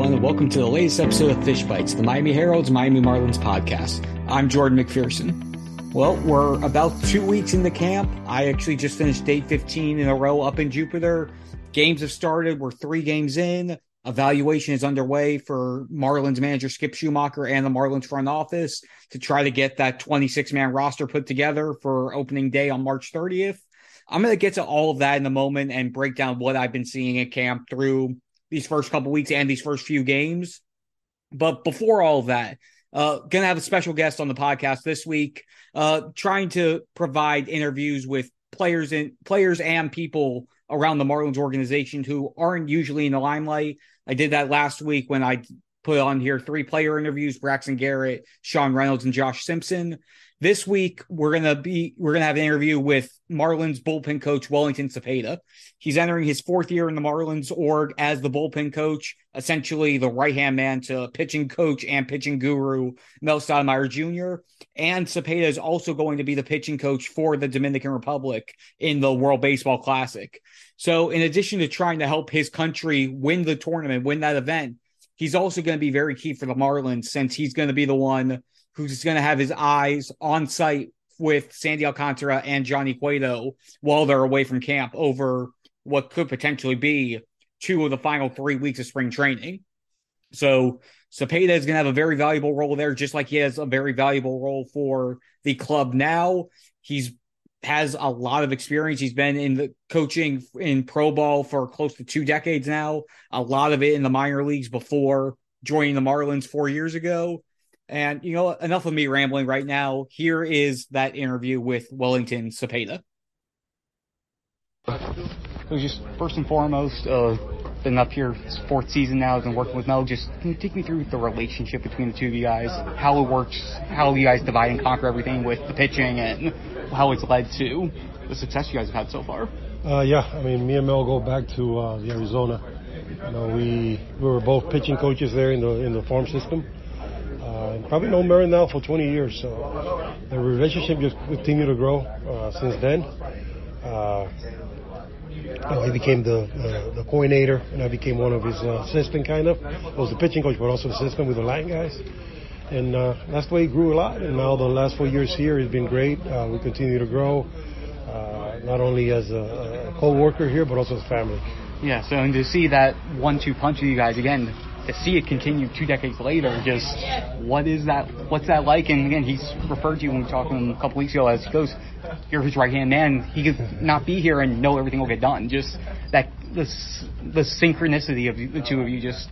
Everyone, and welcome to the latest episode of Fish Bites, the Miami Herald's Miami Marlins podcast. I'm Jordan McPherson. Well, we're about two weeks in the camp. I actually just finished day 15 in a row up in Jupiter. Games have started. We're three games in. Evaluation is underway for Marlins manager Skip Schumaker and the Marlins front office to try to get that 26 man roster put together for opening day on March 30th. I'm going to get to all of that in a moment and break down what I've been seeing at camp through these first couple weeks and these first few games. But before all that, uh, gonna have a special guest on the podcast this week, uh, trying to provide interviews with players and players and people around the Marlins organization who aren't usually in the limelight. I did that last week when I put on here three player interviews: Braxton Garrett, Sean Reynolds, and Josh Simpson. This week we're gonna be we're gonna have an interview with Marlins bullpen coach Wellington Cepeda. He's entering his fourth year in the Marlins org as the bullpen coach, essentially the right hand man to pitching coach and pitching guru Mel Stottlemyre Jr. And Cepeda is also going to be the pitching coach for the Dominican Republic in the World Baseball Classic. So, in addition to trying to help his country win the tournament, win that event, he's also going to be very key for the Marlins since he's going to be the one who's going to have his eyes on site with Sandy Alcantara and Johnny Cueto while they're away from camp over what could potentially be two of the final three weeks of spring training. So Cepeda is going to have a very valuable role there, just like he has a very valuable role for the club now. He's has a lot of experience. He's been in the coaching in pro ball for close to two decades now. A lot of it in the minor leagues before joining the Marlins four years ago. And, you know, enough of me rambling right now. Here is that interview with Wellington Cepeda. So just first and foremost, uh, been up here fourth season now, been working with Mel. Just can you take me through the relationship between the two of you guys, how it works, how you guys divide and conquer everything with the pitching, and how it's led to the success you guys have had so far. Uh, yeah, I mean, me and Mel go back to uh, the Arizona. You know, we we were both pitching coaches there in the in the farm system. Probably known Marin now for 20 years, so the relationship just continued to grow uh, since then. Uh, he became the uh, the coordinator, and I became one of his uh, assistant, kind of. I was the pitching coach, but also assistant with the line guys. And uh, that's the way he grew a lot. And now the last four years here has been great. Uh, we continue to grow, not only as a, a co-worker here, but also as family. Yeah. So and to see that one-two punch of you guys again, to see it continue two decades later, just what is that? What's that like? And again, he's referred to you when we talked to him a couple weeks ago as he goes, "You're his right hand man. He could not be here and know everything will get done." Just that the the synchronicity of the two of you, just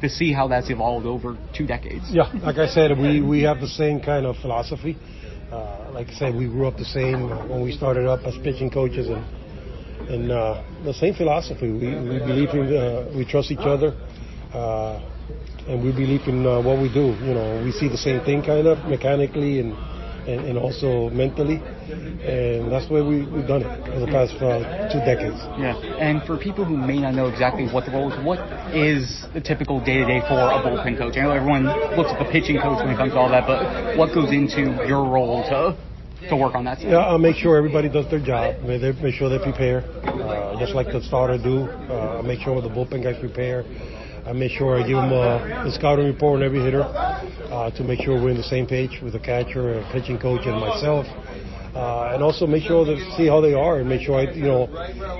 to see how that's evolved over two decades. Yeah, like I said, we we have the same kind of philosophy. Uh, like I said, we grew up the same when we started up as pitching coaches and. And uh, the same philosophy. We, we believe in, uh, we trust each other uh, and we believe in uh, what we do. You know, we see the same thing kind of mechanically and and, and also mentally, and that's the way we, we've done it for the past uh, two decades. Yeah, and for people who may not know exactly what the role is, what is the typical day-to-day for a bullpen coach? I know everyone looks at the pitching coach when it comes to all that, but what goes into your role to to work on that side? Yeah, I'll make sure everybody does their job. Make, make sure they prepare, uh, just like the starter do. Uh, make sure the bullpen guys prepare. I make sure I give them uh, the scouting report on every hitter uh, to make sure we're in the same page with the catcher, and pitching coach, and myself. Uh, and also make sure to see how they are and make sure I, you know,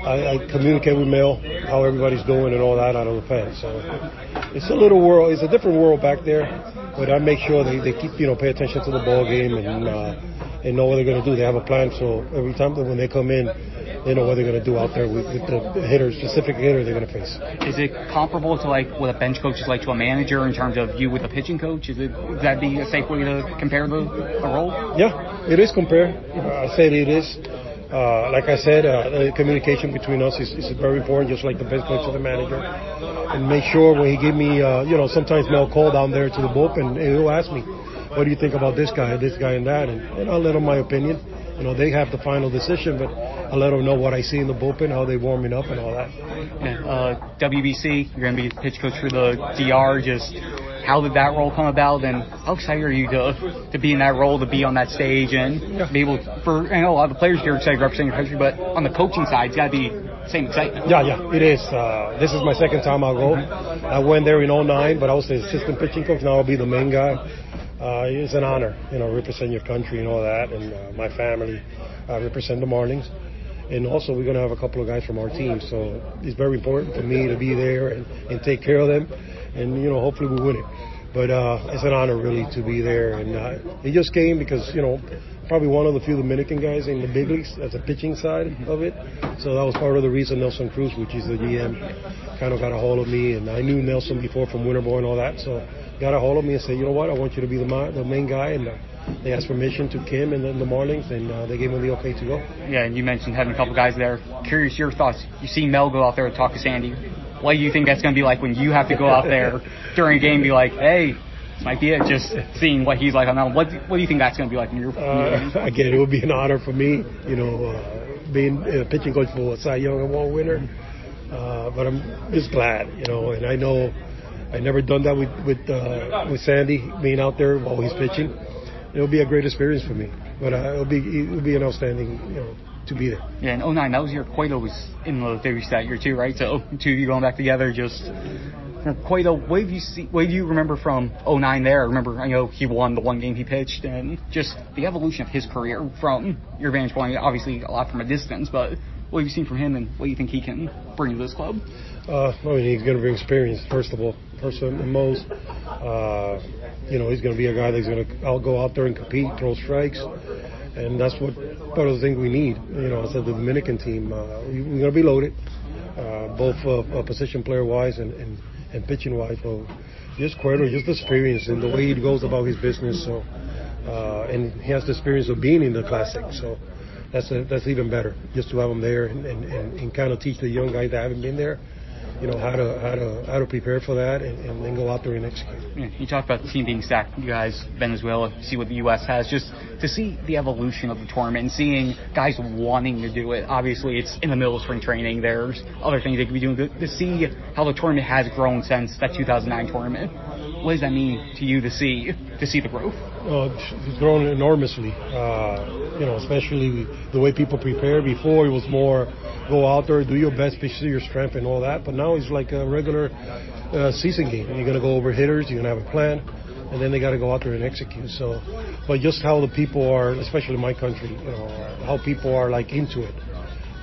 I, I communicate with Mel how everybody's doing and all that out of the fence. So it's a little world, it's a different world back there, but I make sure they, they keep, you know, pay attention to the ball game and uh, and know what they're going to do. They have a plan, so every time when they come in, they know what they're going to do out there with, with the hitter, specific hitter they're going to face. Is it comparable to like what a bench coach is like to a manager in terms of you with a pitching coach? Is it would that be a safe way to compare the, the role? Yeah, it is compare. Uh, I said it is. Uh, like I said, uh, the communication between us is, is, very important, just like the bench coach to the manager. And make sure when he give me, uh, you know, sometimes Mel call down there to the bullpen, and he'll ask me, what do you think about this guy, this guy, and that? And, and I'll let him my opinion. You know, they have the final decision, but I let them know what I see in the bullpen, how they're warming up, and all that. Yeah, uh, WBC, you're going to be pitch coach for the DR. Just how did that role come about, and how excited are you to to be in that role, to be on that stage, and yeah. be able for I know a lot of the players here are excited to represent your country, but on the coaching side, it's got to be the same excitement. Yeah, yeah, it is. Uh, this is my second time I'll go. I went there in 09, but I was the assistant pitching coach. Now I'll be the main guy. Uh, it's an honor, you know, represent your country and all that, and uh, my family uh, represent the Marlins. And also, we're going to have a couple of guys from our team, so it's very important for me to be there and, and take care of them, and you know, hopefully we win it. But uh, it's an honor really to be there, and uh, it just came because you know probably one of the few Dominican guys in the big leagues as a pitching side of it. So that was part of the reason Nelson Cruz, which is the GM, kind of got a hold of me, and I knew Nelson before from Winterboy and all that, so got a hold of me and said, you know what, I want you to be the, the main guy, and uh, they asked permission to Kim and the Marlins, and uh, they gave me the okay to go. Yeah, and you mentioned having a couple guys there. Curious your thoughts. You see Mel go out there and talk to Sandy. What do you think that's going to be like when you have to go out there during a game and be like, hey, this might be it, just seeing what he's like on that. What, what do you think that's going to be like in your, uh, Again, it would be an honor for me, you know, uh, being a pitching coach for a Cy Young Award winner. Uh, but I'm just glad, you know, and I know I never done that with with uh, with Sandy being out there while he's pitching. It'll be a great experience for me, but uh, it'll be it'll be an outstanding you know to be there. Yeah, in 09, that was your Cueto was in the DR that year too, right? So two of you going back together, just Cueto. What do you see? What do you remember from 09 there? I remember, I know he won the one game he pitched, and just the evolution of his career from your vantage point. Obviously, a lot from a distance, but what have you seen from him, and what do you think he can bring to this club? Uh, I mean, he's going to bring experience, first of all, first and most. Uh, you know, he's going to be a guy that's going to I'll go out there and compete, throw strikes, and that's what part of the thing we need. You know, as a Dominican team, uh, we're to be loaded, uh, both uh, position player wise and, and, and pitching wise. So just Cueto, just the experience and the way he goes about his business. So, uh, and he has the experience of being in the classic. So that's a, that's even better just to have him there and, and, and, and kind of teach the young guys that haven't been there you know how to how to how to prepare for that and, and then go out there and execute. Yeah, you talked about the team being stacked. You guys, Venezuela, see what the U.S. has. Just to see the evolution of the tournament and seeing guys wanting to do it. Obviously, it's in the middle of spring training. There's other things they could be doing. To see how the tournament has grown since that 2009 tournament. What does that mean to you to see to see the growth? Uh, it's grown enormously. Uh, you know, especially the way people prepare. Before it was more go out there, do your best, be your strength and all that. But now it's like a regular uh, season game. You're going to go over hitters, you're going to have a plan, and then they got to go out there and execute. So, but just how the people are, especially in my country, you know, how people are like into it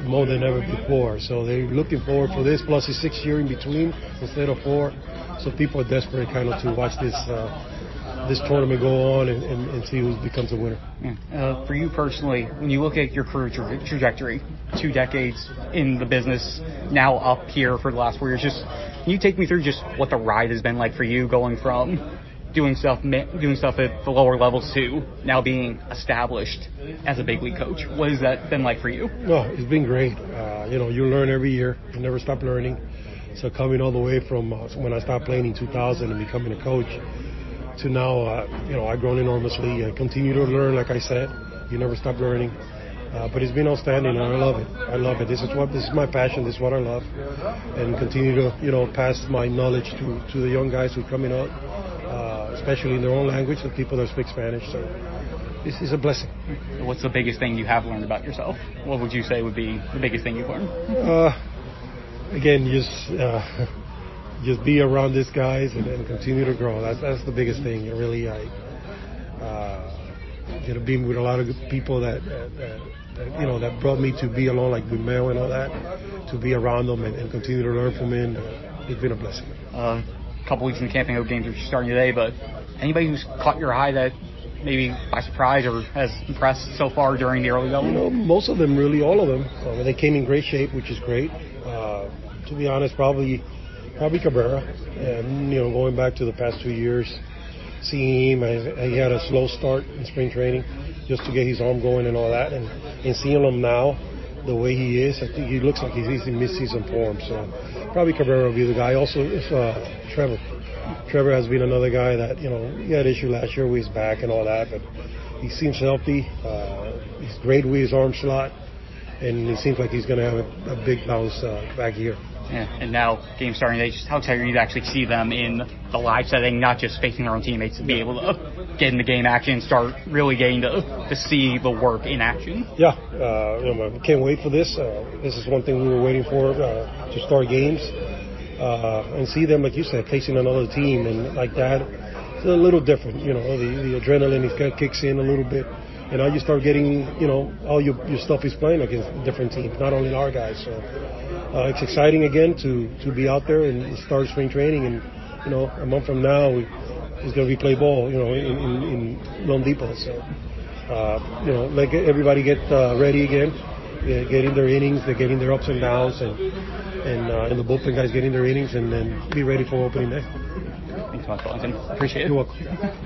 more than ever before. So they're looking forward for this. Plus, it's six year in between instead of four. So people are desperate kind of to watch this. Uh, this tournament go on and, and, and see who becomes a winner. Yeah. Uh, for you personally, when you look at your career tra- trajectory, two decades in the business, now up here for the last four years, just can you take me through just what the ride has been like for you going from doing stuff doing stuff at the lower levels too. now being established as a big league coach. What has that been like for you? No, it's been great. Uh, you know, you learn every year. You never stop learning. So coming all the way from uh, when I started playing in 2000 and becoming a coach, to now, uh, you know, I've grown enormously and continue to learn. Like I said, you never stop learning. Uh, but it's been outstanding, and I love it. I love it. This is what this is my passion. This is what I love, and continue to you know pass my knowledge to, to the young guys who are coming up, especially in their own language, the people that speak Spanish. So this is a blessing. What's the biggest thing you have learned about yourself? What would you say would be the biggest thing you've learned? Uh, again, just uh, just be around these guys and, and, continue to grow. That's that's the biggest thing. It really, I, uh, you know, being with a lot of people that, that, that, you know that brought me to be alone, like with Mel and all that, to be around them and, and continue to learn from them. It's been a blessing. Uh, a couple weeks in the camping out games are starting today, but anybody who's caught your eye that maybe by surprise or has impressed so far during the early going? You know, most of them, really, all of them. Uh, they came in great shape, which is great. Uh, to be honest, probably probably Cabrera. And you know, going back to the past two years, seeing him, he had a slow start in spring training just to get his arm going and all that, and, and seeing him now the way he is, I think he looks like he's in mid-season form. So probably Cabrera will be the guy. Also, if uh, Trevor. Trevor has been another guy that you know he had issue last year with his back and all that, but he seems healthy. Uh, he's great with his arm slot, and he seems like he's going to have a, a, big bounce uh, back here. And now game starting day, just how excited are you to actually see them in the live setting, not just facing their own teammates, to be able to get in the game action, and start really getting to to see the work in action. Yeah, uh, you know, can't wait for this. Uh, this is one thing we were waiting for uh, to start games uh, and see them, like you said, facing another team and like that. It's a little different, you know. The, the adrenaline kicks in a little bit, and now you start getting, you know, all your your stuff is playing against different teams, not only our guys. So uh, it's exciting again to to be out there and start spring training, and you know, a month from now we, it's going to be play ball, you know, in in, in loanDepot. So uh, you know, like everybody get uh, ready again uh, getting their innings, they're getting their ups and downs, and and, uh, and the bullpen guys getting their innings, and then be ready for opening day. Thanks much, Appreciate it. You're welcome.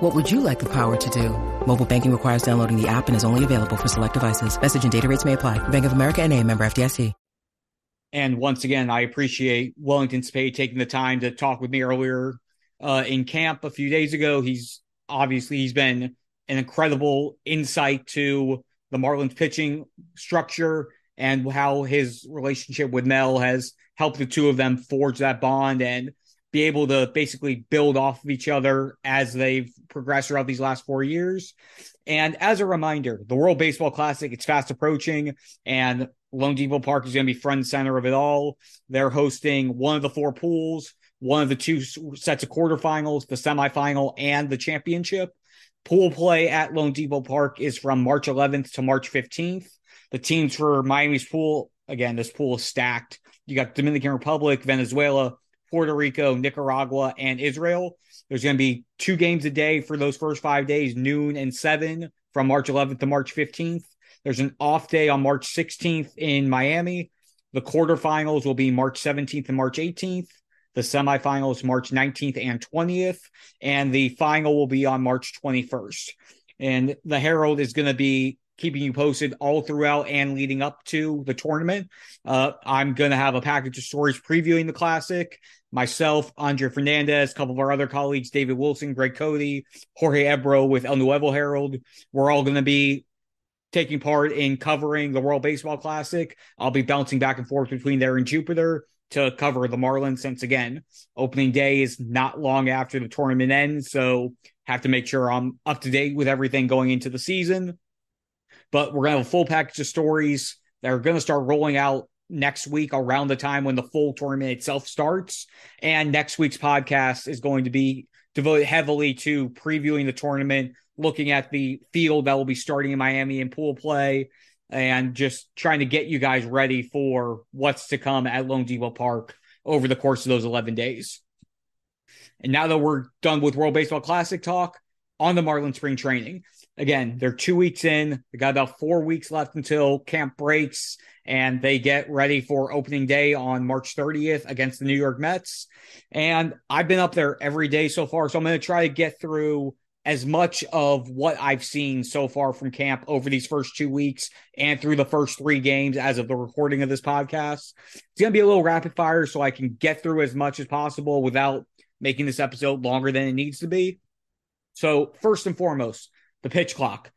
What would you like the power to do? Mobile banking requires downloading the app and is only available for select devices. Message and data rates may apply. Bank of America and a member FDIC. And once again, I appreciate Wellington Cepeda taking the time to talk with me earlier uh, in camp a few days ago. He's obviously, he's been an incredible insight to the Marlins pitching structure and how his relationship with Mel has helped the two of them forge that bond and be able to basically build off of each other as they've progressed throughout these last four years. And as a reminder, the World Baseball Classic, it's fast approaching and loanDepot Park is going to be front and center of it all. They're hosting one of the four pools, one of the two sets of quarterfinals, the semifinal, and the championship. Pool play at loanDepot Park is from March 11th to March 15th. The teams for Miami's pool, again, this pool is stacked. You got Dominican Republic, Venezuela, Puerto Rico, Nicaragua, and Israel. There's going to be two games a day for those first five days, noon and seven from March 11th to March 15th. There's an off day on March 16th in Miami. The quarterfinals will be March 17th and March 18th. The semifinals March 19th and 20th, and the final will be on March 21st. And the Herald is going to be keeping you posted all throughout and leading up to the tournament. Uh, I'm going to have a package of stories previewing the classic. Myself, Andre Fernandez, a couple of our other colleagues, David Wilson, Greg Cody, Jorge Ebro with El Nuevo Herald. We're all going to be taking part in covering the World Baseball Classic. I'll be bouncing back and forth between there and Jupiter to cover the Marlins since again, opening day is not long after the tournament ends. So have to make sure I'm up to date with everything going into the season. But we're going to have a full package of stories that are going to start rolling out next week around the time when the full tournament itself starts. And next week's podcast is going to be devoted heavily to previewing the tournament, looking at the field that will be starting in Miami in pool play, and just trying to get you guys ready for what's to come at loanDepot Park over the course of those 11 days. And now that we're done with World Baseball Classic talk, on the Marlin spring training. Again, they're two weeks in. They got about four weeks left until camp breaks, and they get ready for opening day on March 30th against the New York Mets. And I've been up there every day so far, so I'm going to try to get through as much of what I've seen so far from camp over these first two weeks and through the first three games as of the recording of this podcast. It's going to be a little rapid fire so I can get through as much as possible without making this episode longer than it needs to be. So, first and foremost, the pitch clock.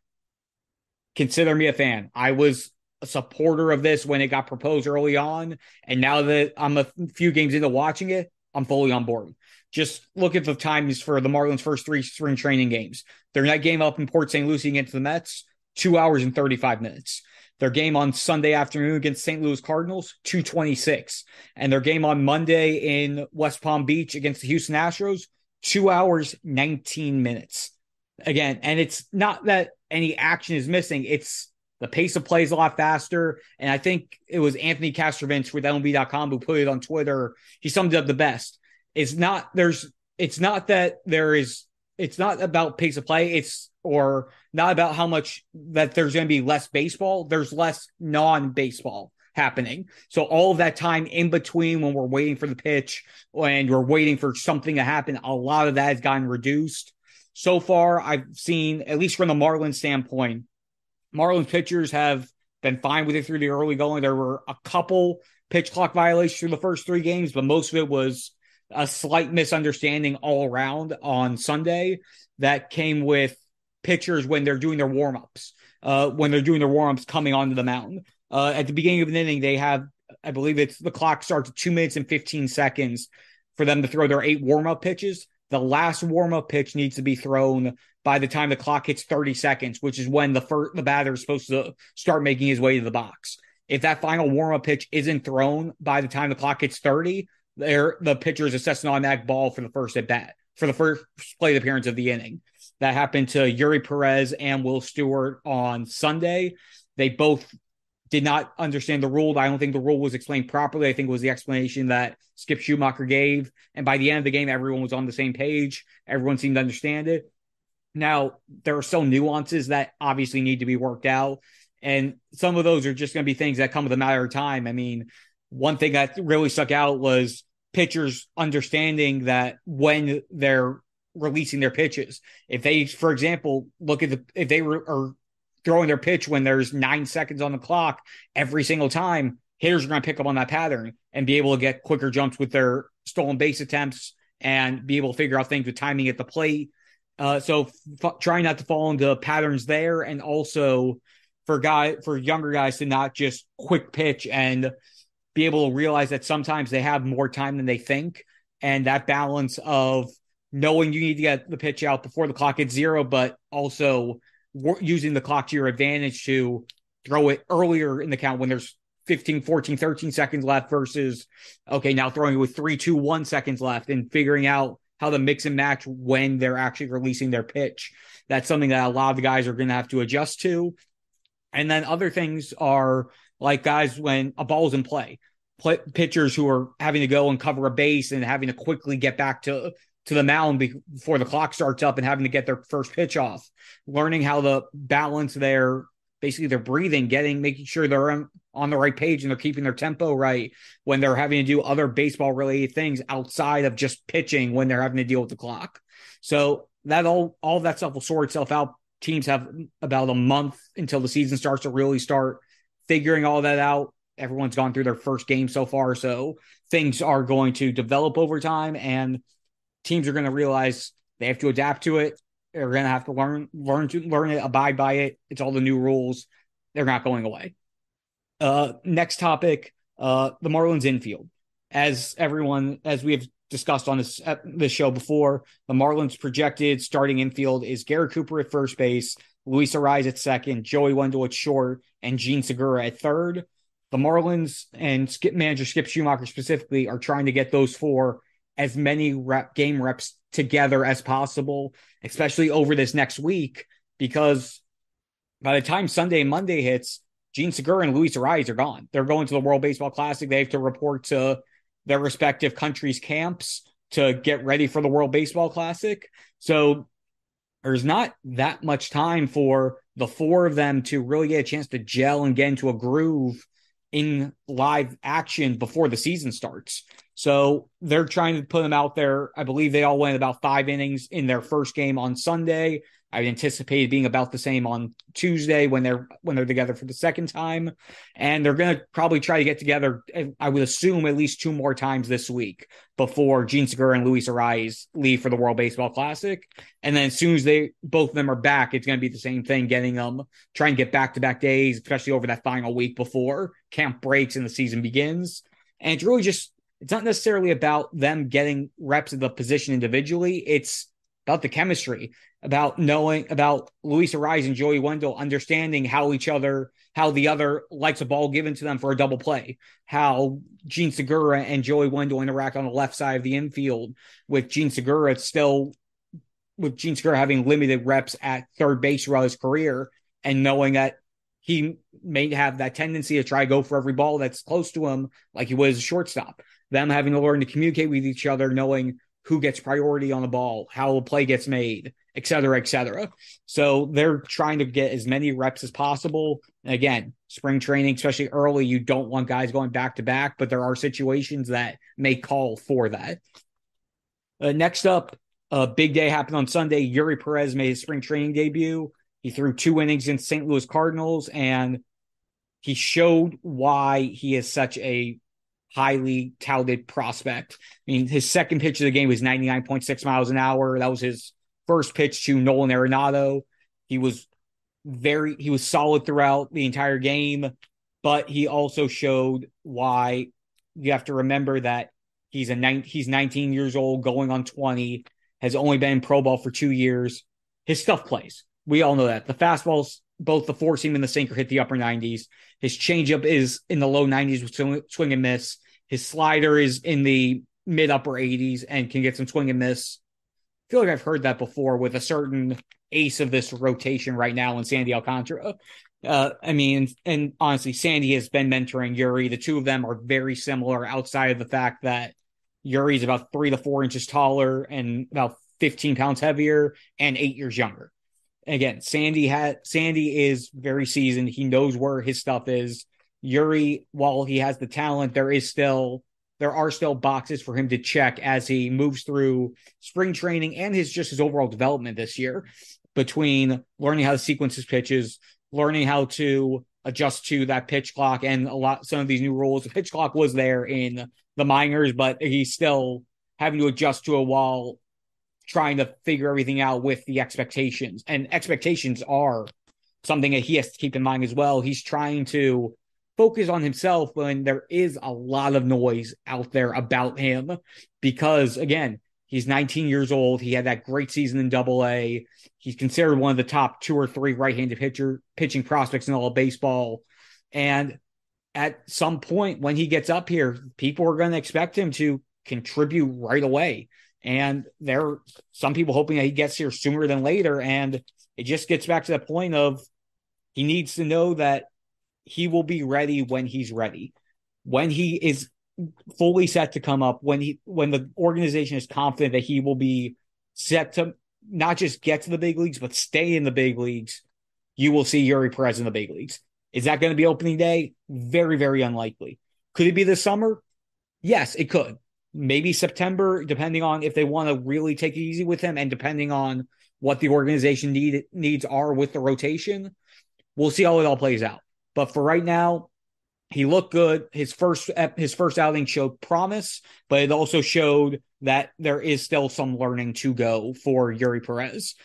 Consider me a fan. I was a supporter of this when it got proposed early on. And now that I'm a few games into watching it, I'm fully on board. Just look at the times for the Marlins' first three spring training games. Their night game up in Port St. Lucie against the Mets, two hours and 35 minutes. Their game on Sunday afternoon against St. Louis Cardinals, 226. And their game on Monday in West Palm Beach against the Houston Astros, two hours, 19 minutes. Again, and it's not that any action is missing, it's the pace of play is a lot faster. And I think it was Anthony Castrovince with MLB.com who put it on Twitter. He summed it up the best. It's not, there's, it's not that there is, it's not about pace of play. It's, or not about how much that there's going to be less baseball. There's less non baseball happening. So all of that time in between when we're waiting for the pitch and we're waiting for something to happen, a lot of that has gotten reduced. So far, I've seen, at least from the Marlins standpoint, Marlins pitchers have been fine with it through the early going. There were a couple pitch clock violations through the first three games, but most of it was a slight misunderstanding all around on Sunday that came with pitchers when they're doing their warm ups, uh, when they're doing their warm ups coming onto the mound. Uh, at the beginning of an inning, they have, I believe it's the clock starts at two minutes and 15 seconds for them to throw their eight warm up pitches. The last warm up pitch needs to be thrown by the time the clock hits 30 seconds, which is when the first, the batter is supposed to start making his way to the box. If that final warm up pitch isn't thrown by the time the clock hits 30, there the pitcher is assessing on that ball for the first at bat for the first plate appearance of the inning. That happened to Eury Perez and Will Stewart on Sunday. They both did not understand the rule. I don't think the rule was explained properly. I think it was the explanation that Skip Schumaker gave. And by the end of the game, everyone was on the same page. Everyone seemed to understand it. Now, there are still nuances that obviously need to be worked out. And some of those are just going to be things that come with a matter of time. I mean, one thing that really stuck out was pitchers understanding that when they're releasing their pitches, if they, for example, look at the, if they were, are throwing their pitch when there's nine seconds on the clock every single time, hitters are going to pick up on that pattern and be able to get quicker jumps with their stolen base attempts and be able to figure out things with timing at the plate. Uh, so f- trying not to fall into patterns there, and also for guy for younger guys to not just quick pitch and be able to realize that sometimes they have more time than they think, and that balance of knowing you need to get the pitch out before the clock hits zero, but also using the clock to your advantage to throw it earlier in the count when there's 15, 14, 13 seconds left versus, okay, now throwing it with three, two, one seconds left and figuring out how to mix and match when they're actually releasing their pitch. That's something that a lot of the guys are going to have to adjust to. And then other things are like guys when a ball's in play, play pitchers who are having to go and cover a base and having to quickly get back to to the mound before the clock starts up and having to get their first pitch off, learning how to balance their basically their breathing, getting making sure they're on, the right page and they're keeping their tempo right when they're having to do other baseball related things outside of just pitching when they're having to deal with the clock. So that all all that stuff will sort itself out. Teams have about a month until the season starts to really start figuring all that out. Everyone's gone through their first game so far, so things are going to develop over time and teams are going to realize they have to adapt to it. They're going to have to learn, learn to learn it, abide by it. It's all the new rules. They're not going away. Uh, next topic, uh, the Marlins infield. As everyone, as we have discussed on this uh, this show before, the Marlins projected starting infield is Garrett Cooper at first base, Luis Arraez at second, Joey Wendle at short, and Jean Segura at third. The Marlins and Skip manager Skip Schumaker specifically are trying to get those four as many rep game reps together as possible, especially over this next week, because by the time Sunday and Monday hits, Jean Segura and Luis Arraez are gone. They're going to the World Baseball Classic. They have to report to their respective countries' camps to get ready for the World Baseball Classic. So there's not that much time for the four of them to really get a chance to gel and get into a groove in live action before the season starts. So they're trying to put them out there. I believe they all went about five innings in their first game on Sunday. I anticipated being about the same on Tuesday when they're when they're together for the second time, and they're going to probably try to get together. Eh, I would assume at least two more times this week before Jean Segura and Luis Arraez leave for the World Baseball Classic, and then as soon as they both of them are back, it's going to be the same thing, getting them try and get back to back days, especially over that final week before camp breaks and the season begins. And it's really just it's not necessarily about them getting reps of the position individually. It's about the chemistry, about knowing about Luis Arraez and Joey Wendle, understanding how each other, how the other likes a ball given to them for a double play, how Jean Segura and Joey Wendle interact on the left side of the infield with Jean Segura still with Jean Segura having limited reps at third base throughout his career and knowing that he may have that tendency to try to go for every ball that's close to him, like he was a shortstop. Them having to learn to communicate with each other, knowing who gets priority on the ball, how a play gets made, et cetera, et cetera. So they're trying to get as many reps as possible. And again, spring training, especially early, you don't want guys going back to back, but there are situations that may call for that. Uh, next up, a big day happened on Sunday. Eury Perez made his spring training debut. He threw two innings in St. Louis Cardinals, and he showed why he is such a highly touted prospect. I mean, his second pitch of the game was 99.6 miles an hour. That was his first pitch to Nolan Arenado. He was very he was solid throughout the entire game, but he also showed why you have to remember that he's a nine, he's 19 years old, going on 20 has only been in pro ball for two years. His stuff plays. We all know that. The fastballs, both the four seam and the sinker, hit the upper 90s. His changeup is in the low 90s with swing, and miss. His slider is in the mid upper 80s and can get some swing and miss. I feel like I've heard that before with a certain ace of this rotation right now in Sandy Alcantara. Uh, I mean, and honestly, Sandy has been mentoring Eury. The two of them are very similar outside of the fact that Eury's about three to four inches taller and about 15 pounds heavier and eight years younger. Again, Sandy had Sandy is very seasoned. He knows where his stuff is. Eury, while he has the talent, there is still there are still boxes for him to check as he moves through spring training and his just his overall development this year between learning how to sequence his pitches, learning how to adjust to that pitch clock and a lot some of these new rules. The pitch clock was there in the minors, but he's still having to adjust to a wall, trying to figure everything out with the expectations. And expectations are something that he has to keep in mind as well. He's trying to focus on himself when there is a lot of noise out there about him because again, he's 19 years old. He had that great season in double A. He's considered one of the top two or three right-handed pitcher pitching prospects in all of baseball. And at some point when he gets up here, people are going to expect him to contribute right away. And there are some people hoping that he gets here sooner than later. And it just gets back to the point of he needs to know that he will be ready when he's ready. When he is fully set to come up, when he when the organization is confident that he will be set to not just get to the big leagues, but stay in the big leagues, you will see Eury Perez in the big leagues. Is that going to be opening day? Very, very unlikely. Could it be this summer? Yes, it could. Maybe September, depending on if they want to really take it easy with him and depending on what the organization need, needs are with the rotation. We'll see how it all plays out. But for right now, he looked good. His first his first outing showed promise, but it also showed that there is still some learning to go for Eury Perez.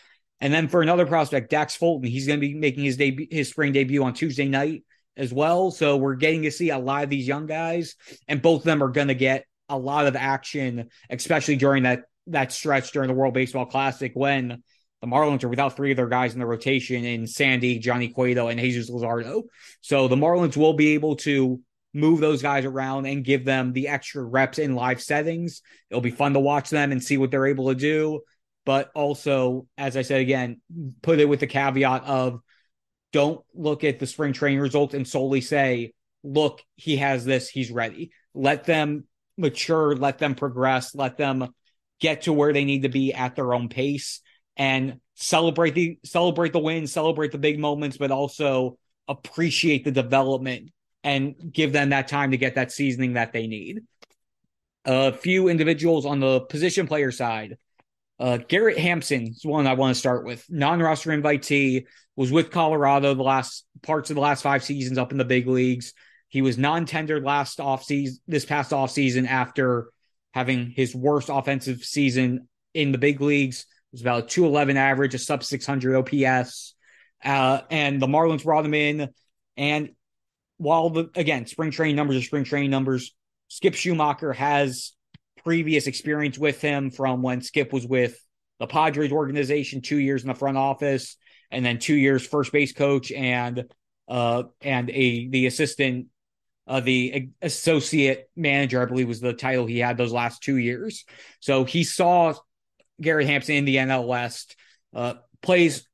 And then for another prospect, Dax Fulton, he's going to be making his debut, his spring debut on Tuesday night as well. So we're getting to see a lot of these young guys, and both of them are going to get a lot of action, especially during that that stretch during the World Baseball Classic when the Marlins are without three of their guys in the rotation in Sandy, Johnny Cueto, and Jesus Luzardo. So the Marlins will be able to move those guys around and give them the extra reps in live settings. It'll be fun to watch them and see what they're able to do but also, as I said again, put it with the caveat of don't look at the spring training results and solely say, look, he has this, he's ready. Let them mature, let them progress, let them get to where they need to be at their own pace and celebrate the celebrate the wins, celebrate the big moments, but also appreciate the development and give them that time to get that seasoning that they need. A few individuals on the position player side uh, Garrett Hampson is one I want to start with. Non-roster invitee was with Colorado the last parts of the last five seasons up in the big leagues. He was non-tendered last off season, this past off season after having his worst offensive season in the big leagues. It was about a 211 average, a sub 600 OPS. Uh, and the Marlins brought him in. And while the, again, spring training numbers are spring training numbers, Skip Schumaker has previous experience with him from when Skip was with the Padres organization, two years in the front office, and then two years first base coach and uh and a the assistant uh, the associate manager, I believe was the title he had those last two years. So he saw Garrett Hampson in the NL West, uh, plays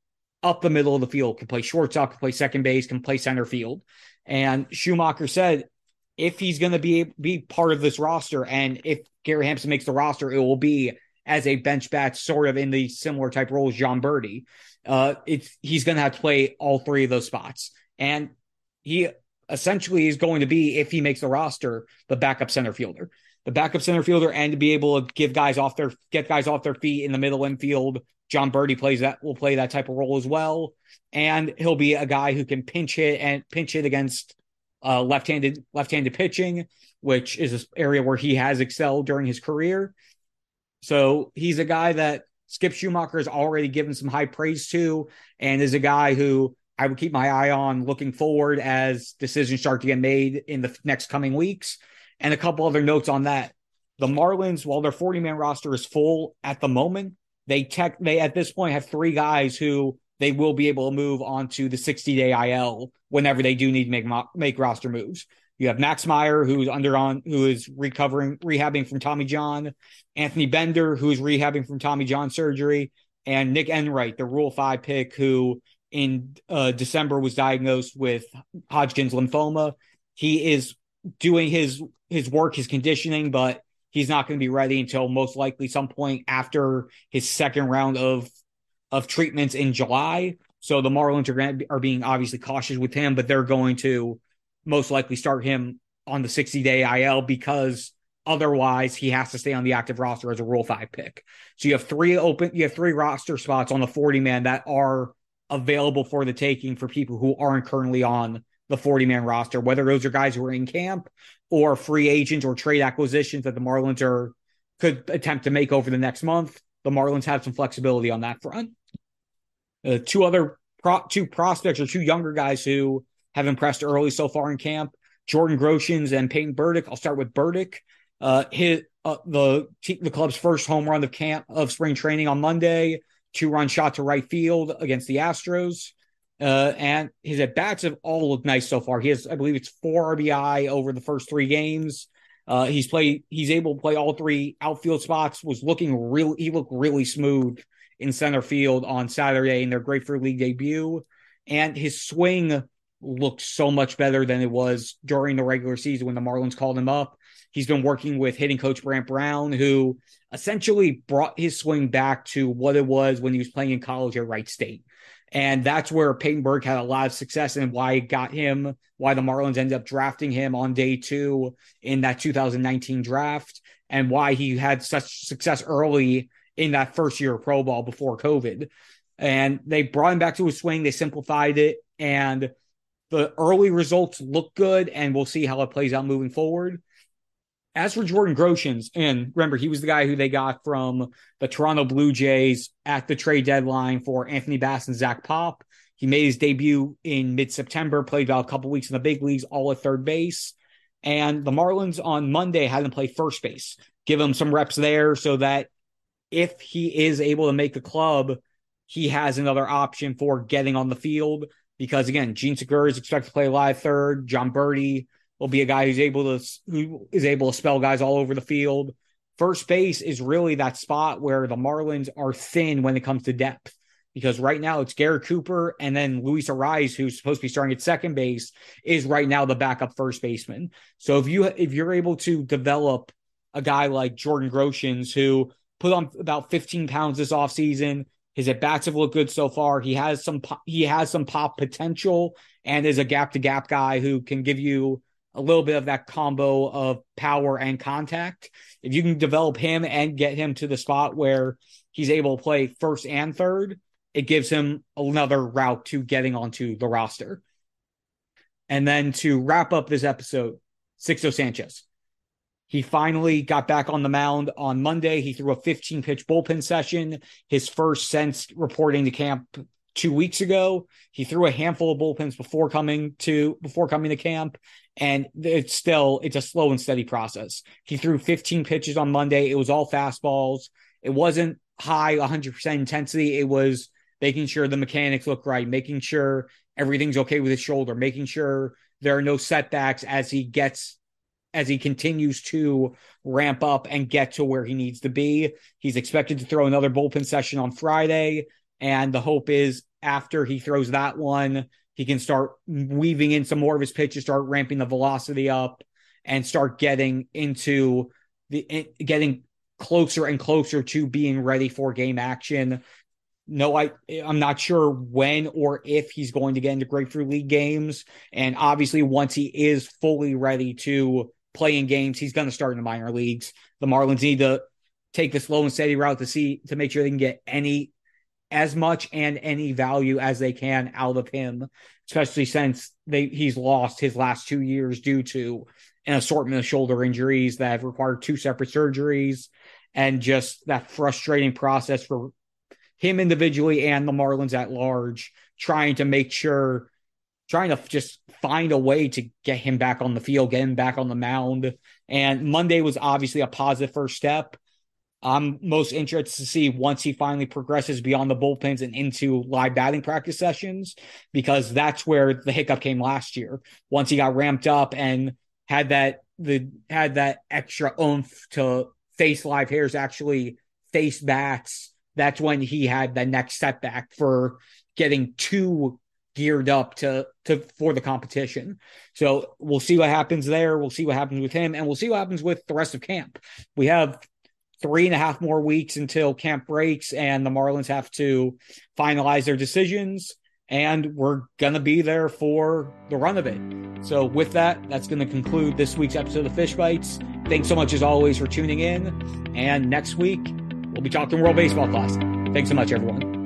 up the middle of the field, can play shortstop, can play second base, can play center field. And Schumaker said, if he's going to be be part of this roster, and if Garrett Hampson makes the roster, it will be as a bench bat, sort of in the similar type role as Jon Berti. Uh, it's he's going to have to play all three of those spots, and he essentially is going to be, if he makes the roster, the backup center fielder, the backup center fielder, and to be able to give guys off their get guys off their feet in the middle infield. Jon Berti plays that will play that type of role as well, and he'll be a guy who can pinch hit and pinch hit against uh, left-handed left-handed pitching, which is an area where he has excelled during his career. So he's a guy that Skip Schumaker has already given some high praise to, and is a guy who I would keep my eye on looking forward as decisions start to get made in the next coming weeks. And a couple other notes on that. The Marlins, while their 40 man roster is full at the moment, they tech they at this point have three guys who they will be able to move onto the 60 day IL whenever they do need to make make roster moves. You have Max Meyer, who's under on who is recovering, rehabbing from Tommy John, Anthony Bender, who's rehabbing from Tommy John surgery, and Nic Enright, the Rule Five pick, who in uh, December was diagnosed with Hodgkin's lymphoma. He is doing his his work, his conditioning, but he's not going to be ready until most likely some point after his second round of of treatments in July. So the Marlins are going are being obviously cautious with him, but they're going to most likely start him on the 60 day IL because otherwise he has to stay on the active roster as a Rule Five pick. So you have three open, you have three roster spots on the 40 man that are available for the taking for people who aren't currently on the 40 man roster, whether those are guys who are in camp or free agents or trade acquisitions that the Marlins are could attempt to make over the next month. The Marlins have some flexibility on that front. Uh, two other pro- two prospects or two younger guys who have impressed early so far in camp: Jordan Groshans and Peyton Burdick. I'll start with Burdick. Uh, uh, the the club's first home run of camp of spring training on Monday two run shot to right field against the Astros. Uh, and his at bats have all looked nice so far. He has, I believe, it's four RBI over the first three games. Uh, he's played. He's able to play all three outfield spots. Was looking real. He looked really smooth in center field on Saturday in their Grapefruit League debut, and his swing looked so much better than it was during the regular season when the Marlins called him up. He's been working with hitting coach Brant Brown, who essentially brought his swing back to what it was when he was playing in college at Wright State. And that's where Peyton Burdick had a lot of success and why it got him, why the Marlins ended up drafting him on day two in that 2019 draft, and why he had such success early in that first year of pro ball before COVID. And they brought him back to his swing, they simplified it, and the early results look good, and we'll see how it plays out moving forward. As for Jordan Groshans, and remember, he was the guy who they got from the Toronto Blue Jays at the trade deadline for Anthony Bass and Zach Pop. He made his debut in mid September, played about a couple weeks in the big leagues, all at third base. And the Marlins on Monday had him play first base, give him some reps there so that if he is able to make the club, he has another option for getting on the field. Because again, Jean Segura is expected to play live third. Jon Berti will be a guy who's able to who is able to spell guys all over the field. First base is really that spot where the Marlins are thin when it comes to depth. Because right now it's Garrett Cooper and then Luis Arraez, who's supposed to be starting at second base, is right now the backup first baseman. So if you if you're able to develop a guy like Jordan Groshans, who put on about 15 pounds this offseason, his at bats have looked good so far. He has some he has some pop potential and is a gap to gap guy who can give you a little bit of that combo of power and contact. If you can develop him and get him to the spot where he's able to play first and third, it gives him another route to getting onto the roster. And then to wrap up this episode, Sixto Sanchez. He finally got back on the mound on Monday. He threw a 15 pitch bullpen session, his first since reporting to camp two weeks ago. He threw a handful of bullpens before coming to before coming to camp, and it's still it's a slow and steady process. He threw 15 pitches on Monday. It was all fastballs. It wasn't high 100% intensity. It was making sure the mechanics look right, making sure everything's okay with his shoulder, making sure there are no setbacks as he gets as he continues to ramp up and get to where he needs to be. He's expected to throw another bullpen session on Friday, and the hope is after he throws that one, he can start weaving in some more of his pitches, start ramping the velocity up, and start getting into the getting closer and closer to being ready for game action. No, I I'm not sure when or if he's going to get into Grapefruit League games. And obviously, once he is fully ready to play in games, he's going to start in the minor leagues. The Marlins need to take the slow and steady route to see to make sure they can get any as much and any value as they can out of him, especially since they he's lost his last two years due to an assortment of shoulder injuries that have required two separate surgeries and just that frustrating process for him individually and the Marlins at large, trying to make sure, trying to just find a way to get him back on the field, get him back on the mound. And Monday was obviously a positive first step. I'm most interested to see once he finally progresses beyond the bullpens and into live batting practice sessions, because that's where the hiccup came last year. Once he got ramped up and had that the had that extra oomph to face live hairs, actually face bats. That's when he had the next setback for getting too geared up to to for the competition. So we'll see what happens there. We'll see what happens with him, and we'll see what happens with the rest of camp. We have three and a half more weeks until camp breaks, and the Marlins have to finalize their decisions and we're going to be there for the run of it. So, with that, that's going to conclude this week's episode of Fish Bites. Thanks so much, as always, for tuning in. And next week, we'll be talking World Baseball Classic. Thanks so much, everyone.